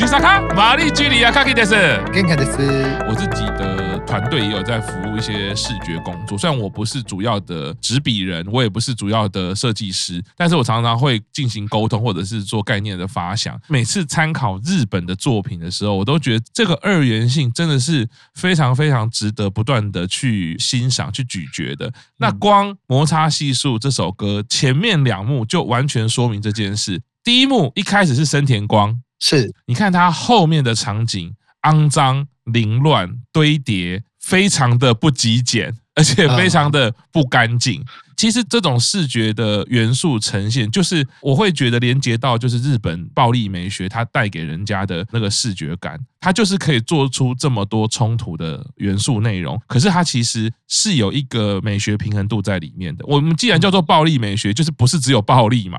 嘎达啦，我是萨卡，玛丽居里亚卡基德斯，斯。我自己的团队也有在服务一些视觉工作，虽然我不是主要的执笔人，我也不是主要的设计师，但是我常常会进行沟通或者是做概念的发想。每次参考日本的作品的时候，我都觉得这个二元性真的是非常非常值得不断的去欣赏、去咀嚼的。那光摩擦系数这首歌前面两幕就完全说明这件事。第一幕一开始是深田光，是。你看他后面的场景肮脏、凌乱、堆叠，非常的不极简，而且非常的不干净。其实这种视觉的元素呈现，就是我会觉得连接到就是日本暴力美学，它带给人家的那个视觉感，它就是可以做出这么多冲突的元素内容。可是它其实是有一个美学平衡度在里面的。我们既然叫做暴力美学，就是不是只有暴力嘛？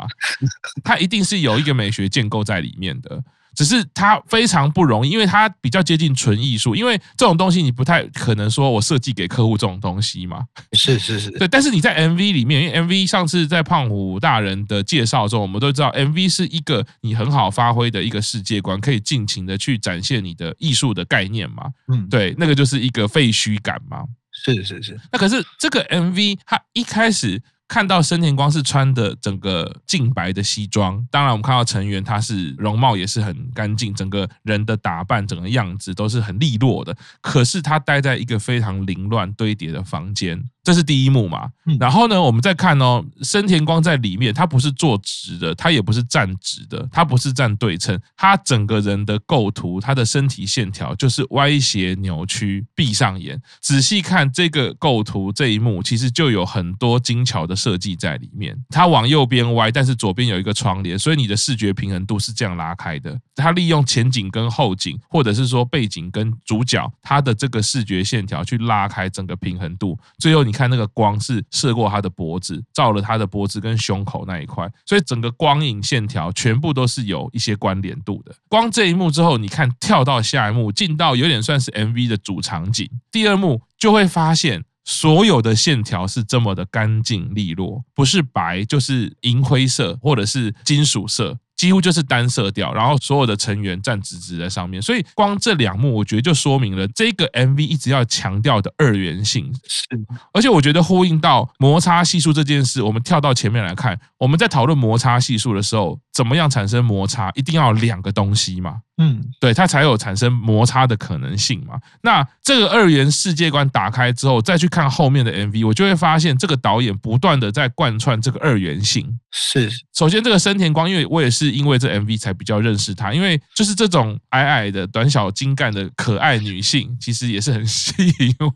它一定是有一个美学建构在里面的。只是它非常不容易，因为它比较接近纯艺术。因为这种东西你不太可能说我设计给客户这种东西嘛。是是是，对。但是你在 MV 里面，因为 MV 上次在胖虎大人的介绍中，我们都知道 MV 是一个你很好发挥的一个世界观，可以尽情的去展现你的艺术的概念嘛。嗯，对，那个就是一个废墟感嘛。是是是。那可是这个 MV 它一开始。看到生田光是穿的整个净白的西装，当然我们看到成员他是容貌也是很干净，整个人的打扮、整个样子都是很利落的。可是他待在一个非常凌乱堆叠的房间。这是第一幕嘛，然后呢，我们再看哦，生田光在里面，他不是坐直的，他也不是站直的，他不是站对称，他整个人的构图，他的身体线条就是歪斜扭曲。闭上眼，仔细看这个构图这一幕，其实就有很多精巧的设计在里面。它往右边歪，但是左边有一个窗帘，所以你的视觉平衡度是这样拉开的。它利用前景跟后景，或者是说背景跟主角，它的这个视觉线条去拉开整个平衡度，最后。你看那个光是射过他的脖子，照了他的脖子跟胸口那一块，所以整个光影线条全部都是有一些关联度的。光这一幕之后，你看跳到下一幕，进到有点算是 MV 的主场景，第二幕就会发现所有的线条是这么的干净利落，不是白就是银灰色或者是金属色。几乎就是单色调，然后所有的成员站直直在上面，所以光这两幕，我觉得就说明了这个 MV 一直要强调的二元性。是，而且我觉得呼应到摩擦系数这件事，我们跳到前面来看，我们在讨论摩擦系数的时候，怎么样产生摩擦，一定要有两个东西嘛。嗯，对，它才有产生摩擦的可能性嘛。那这个二元世界观打开之后，再去看后面的 MV，我就会发现这个导演不断的在贯穿这个二元性。是，首先这个深田光，因为我也是因为这 MV 才比较认识她，因为就是这种矮矮的、短小精干的可爱女性，其实也是很吸引我。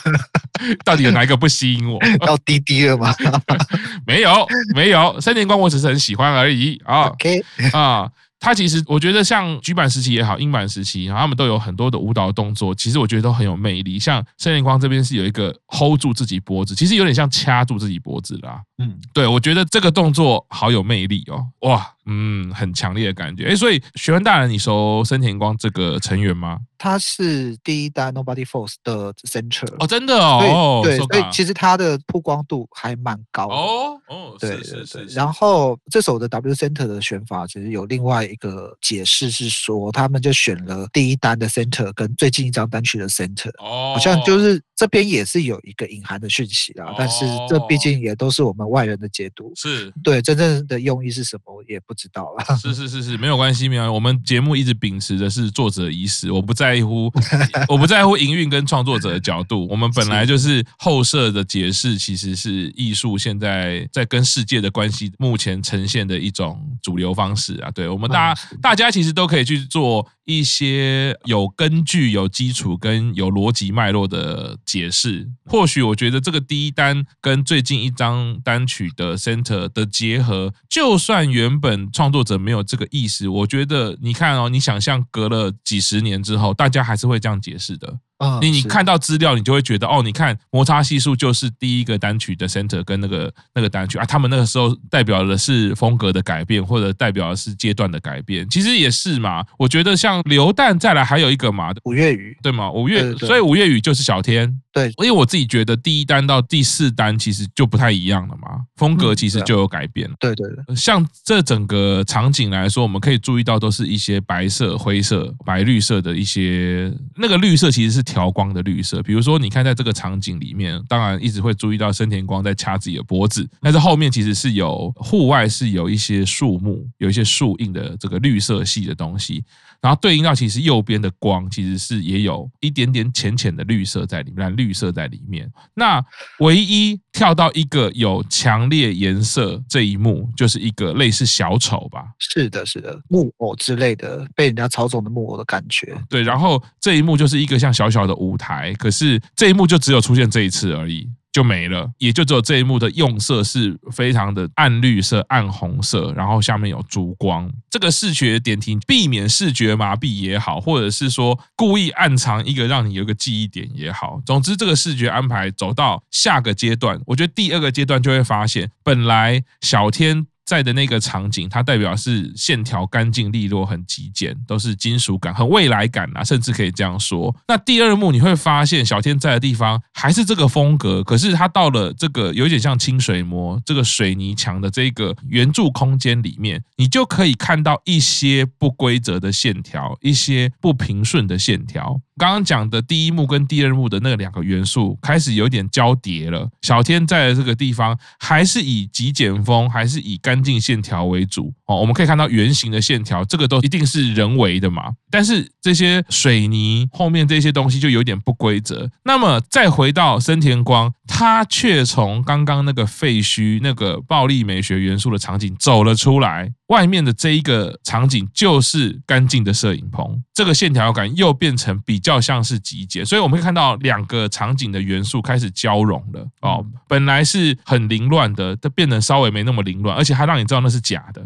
到底有哪一个不吸引我？要滴滴了吗？没有，没有，三田光我只是很喜欢而已啊。OK 啊。他其实，我觉得像菊版时期也好，英版时期，然后他们都有很多的舞蹈动作，其实我觉得都很有魅力。像深田光这边是有一个 hold 住自己脖子，其实有点像掐住自己脖子啦。嗯，对，我觉得这个动作好有魅力哦，哇。嗯，很强烈的感觉。哎，所以学问大人，你熟深田光这个成员吗？他是第一单 Nobody Force 的 center 哦，真的哦，对，所以其实他的曝光度还蛮高哦哦，对对对。然后这首的 W center 的选法其实有另外一个解释是说，他们就选了第一单的 center 跟最近一张单曲的 center 哦，好像就是这边也是有一个隐含的讯息啦。但是这毕竟也都是我们外人的解读，是对真正的用意是什么，也不。知道了，是是是是，没有关系，没有。我们节目一直秉持的是作者已死，我不在乎，我不在乎营运跟创作者的角度。我们本来就是后设的解释，其实是艺术现在在跟世界的关系目前呈现的一种主流方式啊。对，我们大家大家其实都可以去做一些有根据、有基础跟有逻辑脉络的解释。或许我觉得这个第一单跟最近一张单曲的 center 的结合，就算原本。创作者没有这个意思，我觉得你看哦，你想象隔了几十年之后，大家还是会这样解释的。嗯，你你看到资料，你就会觉得哦，你看摩擦系数就是第一个单曲的 center 跟那个那个单曲啊，他们那个时候代表的是风格的改变，或者代表的是阶段的改变。其实也是嘛，我觉得像流弹再来还有一个嘛，五月雨对吗？五月，所以五月雨就是小天。对，因为我自己觉得第一单到第四单其实就不太一样了嘛，风格其实就有改变。对对对，像这整个场景来说，我们可以注意到都是一些白色、灰色、白绿色的一些，那个绿色其实是调光的绿色。比如说，你看在这个场景里面，当然一直会注意到深田光在掐自己的脖子，但是后面其实是有户外是有一些树木，有一些树荫的这个绿色系的东西。然后对应到其实右边的光，其实是也有一点点浅浅的绿色在里面，绿色在里面。那唯一跳到一个有强烈颜色这一幕，就是一个类似小丑吧？是的，是的，木偶之类的，被人家操纵的木偶的感觉。对，然后这一幕就是一个像小小的舞台，可是这一幕就只有出现这一次而已。就没了，也就只有这一幕的用色是非常的暗绿色、暗红色，然后下面有烛光。这个视觉点题，避免视觉麻痹也好，或者是说故意暗藏一个让你有个记忆点也好。总之，这个视觉安排走到下个阶段，我觉得第二个阶段就会发现，本来小天。在的那个场景，它代表是线条干净利落，很极简，都是金属感，很未来感啊，甚至可以这样说。那第二幕你会发现，小天在的地方还是这个风格，可是他到了这个有点像清水模这个水泥墙的这个圆柱空间里面，你就可以看到一些不规则的线条，一些不平顺的线条。刚刚讲的第一幕跟第二幕的那两个元素开始有点交叠了。小天在的这个地方还是以极简风，还是以干干净线条为主哦。我们可以看到圆形的线条，这个都一定是人为的嘛。但是这些水泥后面这些东西就有点不规则。那么再回到森田光，他却从刚刚那个废墟、那个暴力美学元素的场景走了出来。外面的这一个场景就是干净的摄影棚，这个线条感又变成比较像是集结，所以我们可以看到两个场景的元素开始交融了哦。本来是很凌乱的，它变得稍微没那么凌乱，而且还让你知道那是假的。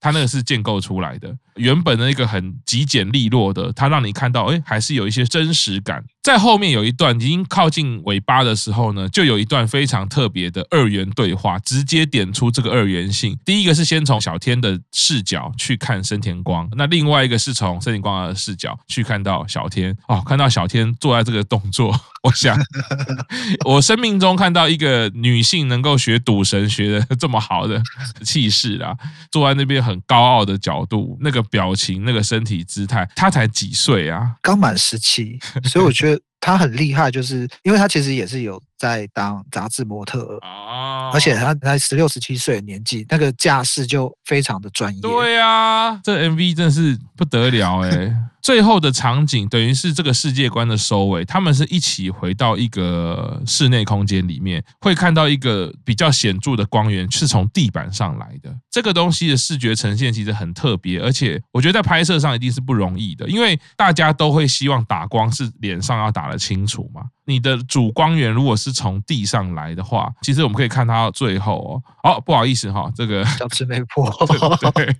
它那个是建构出来的，原本的一个很极简利落的，它让你看到，哎，还是有一些真实感。在后面有一段已经靠近尾巴的时候呢，就有一段非常特别的二元对话，直接点出这个二元性。第一个是先从小天的视角去看深田光，那另外一个是从深田光的视角去看到小天。哦，看到小天坐在这个动作，我想，我生命中看到一个女性能够学赌神学的这么好的气势啊，坐在那边很高傲的角度，那个表情，那个身体姿态，她才几岁啊？刚满十七，所以我觉得。他很厉害，就是因为他其实也是有在当杂志模特，而且他才十六十七岁的年纪，那个架势就非常的专业。对啊，这 MV 真是不得了哎！最后的场景等于是这个世界观的收尾，他们是一起回到一个室内空间里面，会看到一个比较显著的光源是从地板上来的。这个东西的视觉呈现其实很特别，而且我觉得在拍摄上一定是不容易的，因为大家都会希望打光是脸上要打得清楚嘛。你的主光源如果是从地上来的话，其实我们可以看到最后哦。哦，不好意思哈，这个小吃没破，对，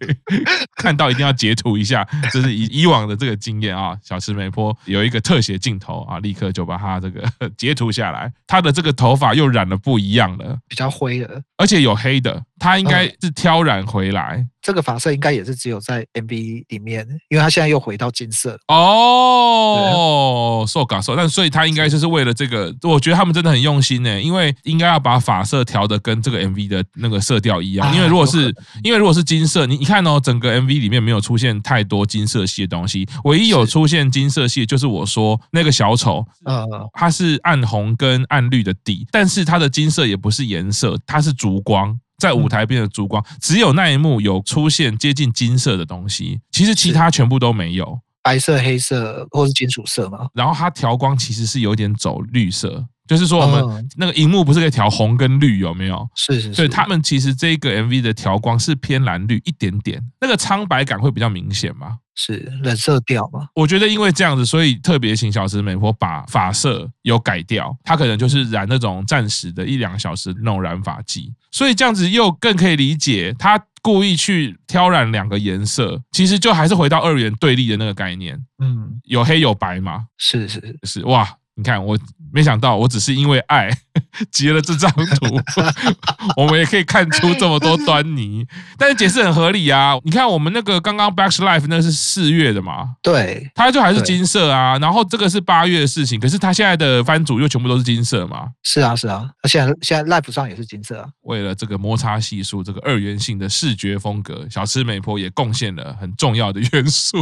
看到一定要截图一下，这是以以往的这个经验啊。小吃没破有一个特写镜头啊，立刻就把它这个截图下来。他的这个头发又染了不一样了，比较灰的，而且有黑的，他应该是挑染回来。这个发色应该也是只有在 MV 里面，因为他现在又回到金色哦，受感受，但所以他应该就是为了这个，我觉得他们真的很用心呢，因为应该要把发色调的跟这个 MV 的那个色调一样，因为如果是因为如果是金色，你你看哦，整个 MV 里面没有出现太多金色系的东西，唯一有出现金色系的就是我说那个小丑，呃，它是暗红跟暗绿的底，但是它的金色也不是颜色，它是烛光。在舞台边的烛光，只有那一幕有出现接近金色的东西，其实其他全部都没有，白色、黑色或是金属色嘛。然后它调光其实是有点走绿色，就是说我们那个荧幕不是可以调红跟绿有没有？是是是。所以他们其实这个 MV 的调光是偏蓝绿一点点，那个苍白感会比较明显嘛。是冷色调吗？我觉得因为这样子，所以特别请小池美波把发色有改掉，他可能就是染那种暂时的一两个小时那种染发剂，所以这样子又更可以理解他故意去挑染两个颜色，其实就还是回到二元对立的那个概念。嗯，有黑有白嘛？是是是，哇！你看我。没想到我只是因为爱 截了这张图，我们也可以看出这么多端倪。但是解释很合理啊！你看我们那个刚刚 Back Life 那是四月的嘛？对，它就还是金色啊。然后这个是八月的事情，可是它现在的番组又全部都是金色嘛？是啊，是啊。那现在现在 Life 上也是金色啊。为了这个摩擦系数，这个二元性的视觉风格，小吃美婆也贡献了很重要的元素，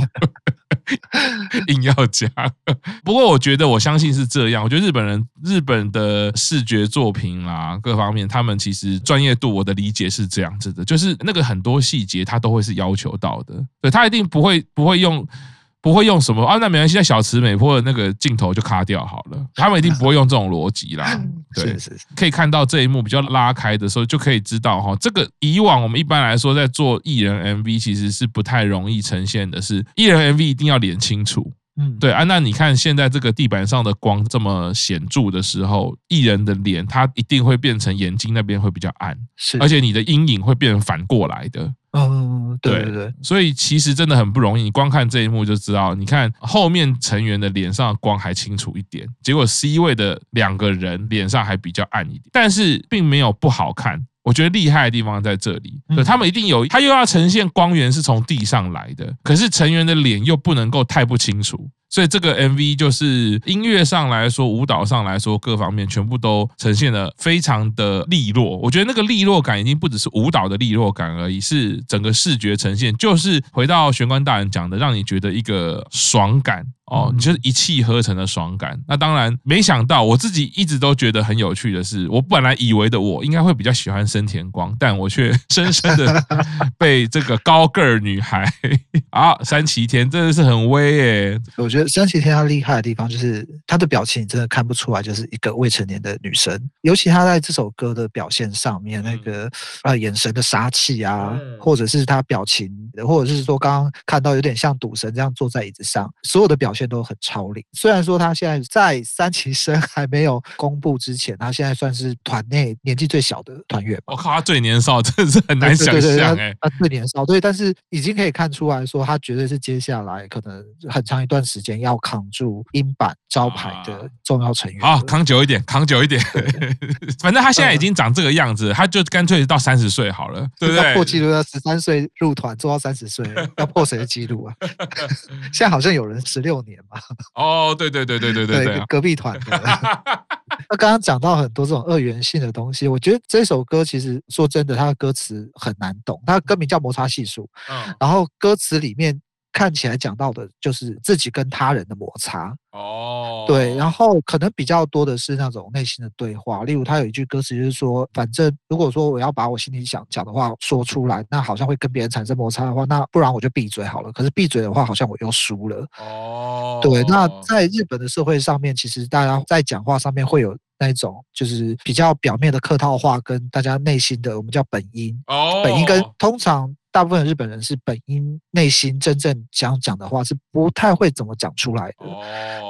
硬要加。不过我觉得，我相信是这样。我觉得日本。本人日本的视觉作品啦，各方面他们其实专业度，我的理解是这样子的，就是那个很多细节他都会是要求到的，对，他一定不会不会用不会用什么啊，那没关系，在小池美波的那个镜头就卡掉好了，他们一定不会用这种逻辑啦，对，是是是，可以看到这一幕比较拉开的时候，就可以知道哈，这个以往我们一般来说在做艺人 MV 其实是不太容易呈现的，是艺人 MV 一定要脸清楚。嗯，对啊，那你看现在这个地板上的光这么显著的时候，艺人的脸他一定会变成眼睛那边会比较暗，是，而且你的阴影会变成反过来的。嗯，对对对，所以其实真的很不容易，你光看这一幕就知道，你看后面成员的脸上的光还清楚一点，结果 C 位的两个人脸上还比较暗一点，但是并没有不好看。我觉得厉害的地方在这里，对，他们一定有，他又要呈现光源是从地上来的，可是成员的脸又不能够太不清楚，所以这个 MV 就是音乐上来说、舞蹈上来说，各方面全部都呈现的非常的利落。我觉得那个利落感已经不只是舞蹈的利落感而已，是整个视觉呈现，就是回到玄关大人讲的，让你觉得一个爽感。哦，你就是一气呵成的爽感。那当然，没想到我自己一直都觉得很有趣的是，我本来以为的我应该会比较喜欢深田光，但我却深深的 被这个高个儿女孩 啊山崎天真的是很威耶。我觉得山崎天她厉害的地方就是她的表情真的看不出来就是一个未成年的女生，尤其她在这首歌的表现上面，那个呃眼神的杀气啊，或者是她表情，或者是说刚刚看到有点像赌神这样坐在椅子上，所有的表现。都很超龄。虽然说他现在在三期生 还没有公布之前，他现在算是团内年纪最小的团员。我靠，他最年少，真的是很难想象哎。他最年少，对，但是已经可以看出来说，他绝对是接下来可能很长一段时间要扛住英版招牌的重要成员。好，扛久一点，扛久一点。反正他现在已经长这个样子，他就干脆到三十岁好了，对不对？破纪录要十三岁入团，做到三十岁，要破谁的纪录啊？现在好像有人十六年。年嘛？哦，对对对对对对对，隔壁团的。那刚刚讲到很多这种二元性的东西，我觉得这首歌其实说真的，它的歌词很难懂。它歌名叫《摩擦系数》，嗯，然后歌词里面。看起来讲到的就是自己跟他人的摩擦哦，对，然后可能比较多的是那种内心的对话，例如他有一句歌词就是说，反正如果说我要把我心里想讲的话说出来，那好像会跟别人产生摩擦的话，那不然我就闭嘴好了。可是闭嘴的话，好像我又输了哦。对，那在日本的社会上面，其实大家在讲话上面会有那种就是比较表面的客套话，跟大家内心的我们叫本音哦，本音跟通常。大部分日本人是本应内心真正想讲的话是不太会怎么讲出来的。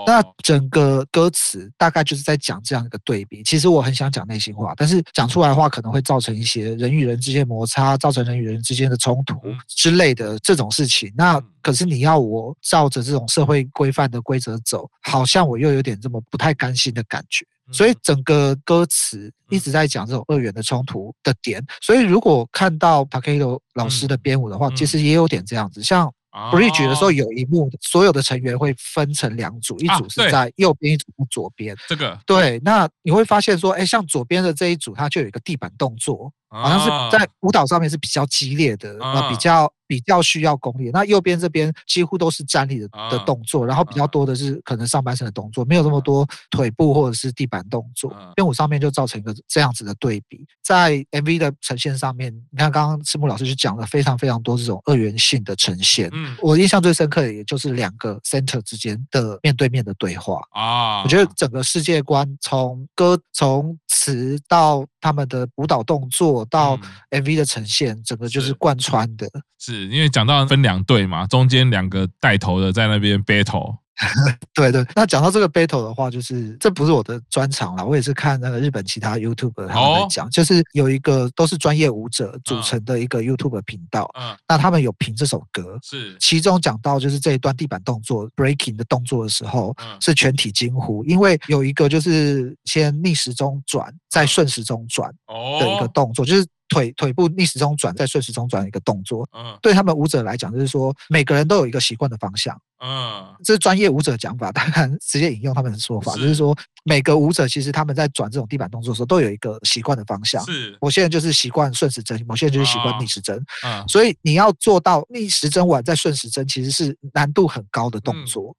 那整个歌词大概就是在讲这样一个对比。其实我很想讲内心话，但是讲出来的话可能会造成一些人与人之间摩擦，造成人与人之间的冲突之类的这种事情。那可是你要我照着这种社会规范的规则走，好像我又有点这么不太甘心的感觉。所以整个歌词一直在讲这种二元的冲突的点。所以如果看到 Takehiro 老师的编舞的话，其实也有点这样子。像 Bridge 的时候有一幕，所有的成员会分成两组，一组是在右边，一组是左边。这个对，那你会发现说，哎，像左边的这一组，它就有一个地板动作，好像是在舞蹈上面是比较激烈的，呃，比较。比较需要功力，那右边这边几乎都是站立的的动作，然后比较多的是可能上半身的动作，没有那么多腿部或者是地板动作。编舞上面就造成一个这样子的对比，在 MV 的呈现上面，你看刚刚赤木老师就讲了非常非常多这种二元性的呈现。嗯，我印象最深刻的也就是两个 center 之间的面对面的对话。啊，我觉得整个世界观从歌从词到他们的舞蹈动作到 MV 的呈现，整个就是贯穿的。是。因为讲到分两队嘛，中间两个带头的在那边 battle，对对，那讲到这个 battle 的话，就是这不是我的专长啦，我也是看那个日本其他 YouTuber 他们在讲，哦、就是有一个都是专业舞者组成的一个 YouTube 频道，嗯，那他们有评这首歌，是。其中讲到就是这一段地板动作 breaking 的动作的时候，嗯、是全体惊呼，因为有一个就是先逆时钟转，再顺时钟转的一个动作，就是。腿腿部逆时钟转，再顺时钟转一个动作。嗯，对他们舞者来讲，就是说每个人都有一个习惯的方向。嗯，这是专业舞者讲法，当然直接引用他们的说法，是就是说每个舞者其实他们在转这种地板动作的时候，都有一个习惯的方向。是，某些人就是习惯顺时针，某些人就是习惯逆时针。嗯，所以你要做到逆时针完再顺时针，其实是难度很高的动作。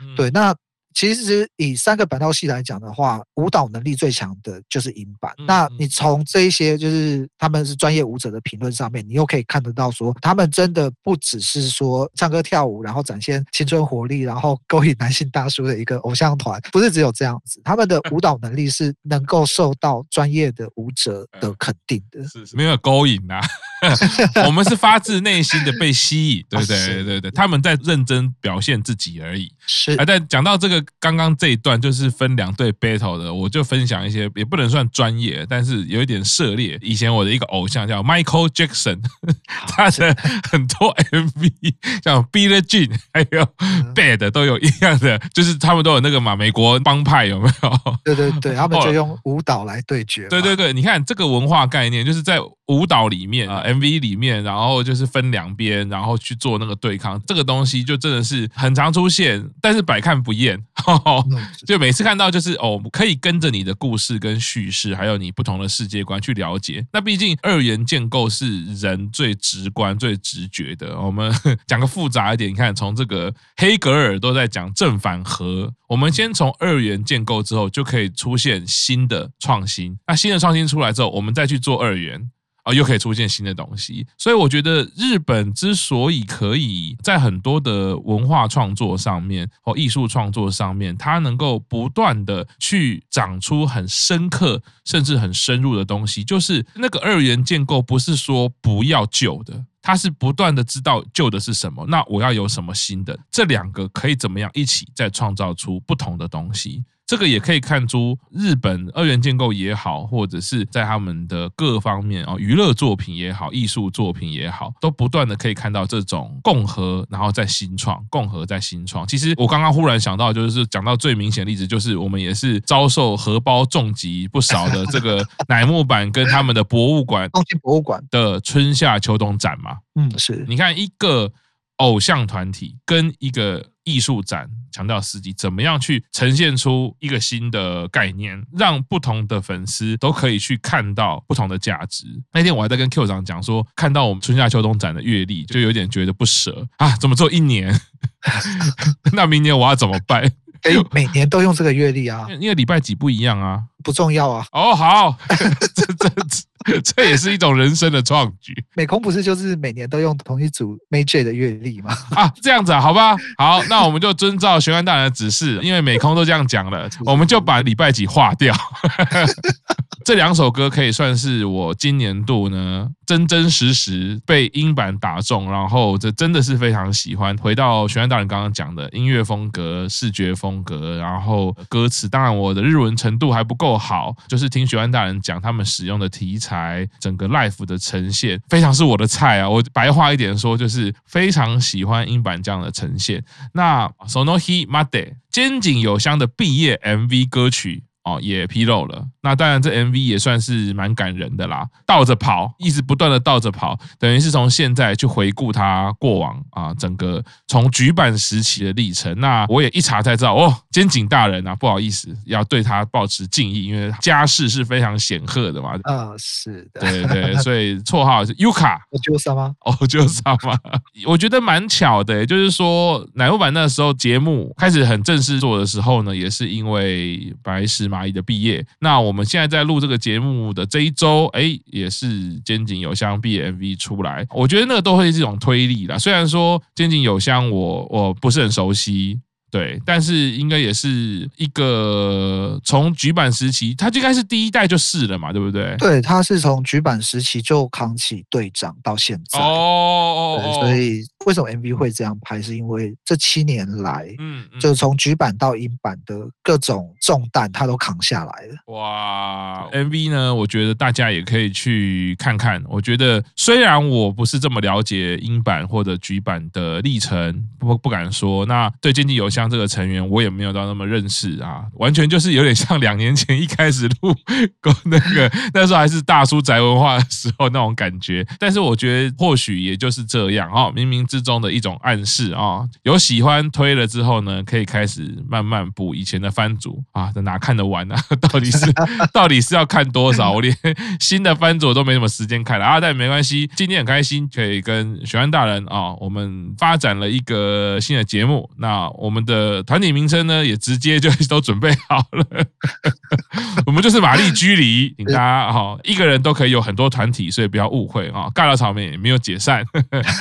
嗯，对，那。其实以三个板道系来讲的话，舞蹈能力最强的就是银板。嗯、那你从这一些就是他们是专业舞者的评论上面，你又可以看得到说，他们真的不只是说唱歌跳舞，然后展现青春活力，然后勾引男性大叔的一个偶像团，不是只有这样子。他们的舞蹈能力是能够受到专业的舞者的肯定的。是，是没有勾引啊，我们是发自内心的被吸引，对不对？对对对，他们在认真表现自己而已。是，啊在讲到这个。刚刚这一段就是分两队 battle 的，我就分享一些，也不能算专业，但是有一点涉猎。以前我的一个偶像叫 Michael Jackson，他的很多 MV 像 Billie Jean 还有 Bad 都有一样的，就是他们都有那个嘛，美国帮派有没有？对对对，他们就用舞蹈来对决。对对对，你看这个文化概念，就是在舞蹈里面啊，MV 里面，然后就是分两边，然后去做那个对抗，这个东西就真的是很常出现，但是百看不厌。哦，就每次看到就是哦，可以跟着你的故事跟叙事，还有你不同的世界观去了解。那毕竟二元建构是人最直观、最直觉的。我们讲个复杂一点，你看从这个黑格尔都在讲正反合，我们先从二元建构之后，就可以出现新的创新。那新的创新出来之后，我们再去做二元。啊，又可以出现新的东西，所以我觉得日本之所以可以在很多的文化创作上面或艺术创作上面，它能够不断的去长出很深刻甚至很深入的东西，就是那个二元建构不是说不要旧的，它是不断的知道旧的是什么，那我要有什么新的，这两个可以怎么样一起再创造出不同的东西。这个也可以看出日本二元建构也好，或者是在他们的各方面啊，娱乐作品也好，艺术作品也好，都不断的可以看到这种共和，然后再新创，共和再新创。其实我刚刚忽然想到，就是讲到最明显的例子，就是我们也是遭受荷包重击不少的这个乃木坂跟他们的博物馆，东京博物馆的春夏秋冬展嘛。嗯，是你看一个偶像团体跟一个。艺术展强调实际，怎么样去呈现出一个新的概念，让不同的粉丝都可以去看到不同的价值。那天我还在跟 Q 长讲说，看到我们春夏秋冬展的阅历，就有点觉得不舍啊，怎么做一年？那明年我要怎么办？可以每年都用这个阅历啊，因为礼拜几不一样啊，不重要啊。哦，好，这这这也是一种人生的创举。美空不是就是每年都用同一组 Major 的月历吗？啊，这样子啊，好吧，好，那我们就遵照玄关大人的指示，因为美空都这样讲了，我们就把礼拜几划掉。这两首歌可以算是我今年度呢真真实实被音版打中，然后这真的是非常喜欢。回到玄幻大人刚刚讲的音乐风格、视觉风格，然后歌词，当然我的日文程度还不够好，就是听玄幻大人讲他们使用的题材，整个 life 的呈现非常是我的菜啊！我白话一点说，就是非常喜欢音版这样的呈现。那 Sonohi Made 肩井有香的毕业 MV 歌曲。哦，也披露了。那当然，这 MV 也算是蛮感人的啦。倒着跑，一直不断的倒着跑，等于是从现在去回顾他过往啊，整个从举办时期的历程。那我也一查才知道，哦，监警大人啊，不好意思，要对他保持敬意，因为家世是非常显赫的嘛。啊、哦，是的，对对，所以绰号是 Yuka。哦，就啥吗？哦，就啥吗？我觉得蛮巧的，就是说，乃木坂那时候节目开始很正式做的时候呢，也是因为白石。蚂蚁的毕业，那我们现在在录这个节目的这一周，哎，也是肩颈有香 B M V 出来，我觉得那个都会是一种推力啦。虽然说肩颈有香我我不是很熟悉。对，但是应该也是一个从局版时期，他就应该是第一代就是了嘛，对不对？对，他是从局版时期就扛起队长到现在。哦哦哦。所以为什么 MV 会这样拍？是因为这七年来，嗯，嗯就从局版到英版的各种重担，他都扛下来了。哇，MV 呢？我觉得大家也可以去看看。我觉得虽然我不是这么了解英版或者局版的历程，不不敢说。那对剑迹由香这个成员，我也没有到那么认识啊，完全就是有点像两年前一开始录那个那时候还是大叔宅文化的时候那种感觉。但是我觉得或许也就是这样啊，冥冥之中的一种暗示啊。有喜欢推了之后呢，可以开始慢慢补以前的番组啊，这哪看得完呢、啊？到底是 到底是要看多少？我连新的番组都没什么时间看了啊，但没关系，今天很开心可以跟玄安大人啊，我们发展了一个新的节目。那我们的团体名称呢，也直接就 都准备好了。我们就是玛丽居里，请大家哈，一个人都可以有很多团体，所以不要误会啊。尬聊草莓也没有解散，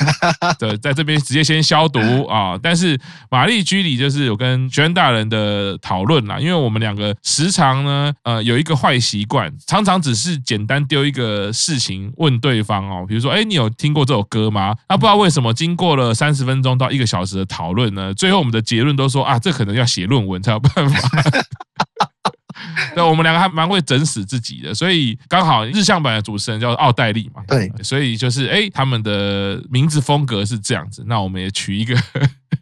对，在这边直接先消毒啊。但是玛丽居里就是有跟雪安大人的讨论啦，因为我们两个时常呢，呃，有一个坏习惯，常常只是简单丢一个事情问对方哦，比如说，哎，你有听过这首歌吗？那不知道为什么，经过了三十分钟到一个小时的讨论呢，最后我们的结论都说啊，这可能要写论文才有办法。对，我们两个还蛮会整死自己的，所以刚好日向版的主持人叫奥黛丽嘛，对，所以就是哎，他们的名字风格是这样子，那我们也取一个。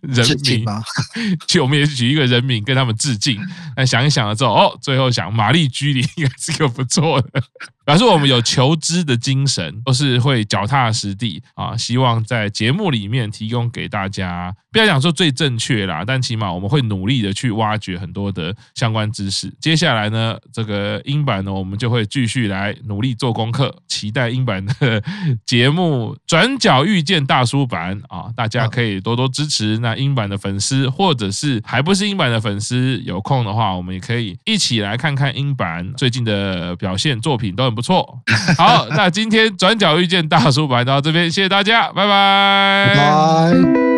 人名，就我们也取一个人名跟他们致敬。那想一想了之后，哦，最后想玛丽居里应该是个不错的。表示我们有求知的精神，都是会脚踏实地啊。希望在节目里面提供给大家，不要讲说最正确啦，但起码我们会努力的去挖掘很多的相关知识。接下来呢，这个英版呢，我们就会继续来努力做功课，期待英版的 节目《转角遇见大叔版》啊，大家可以多多支持。那英版的粉丝，或者是还不是英版的粉丝，有空的话，我们也可以一起来看看英版最近的表现，作品都很不错。好，那今天转角遇见大叔版到这边，谢谢大家，拜拜。拜拜。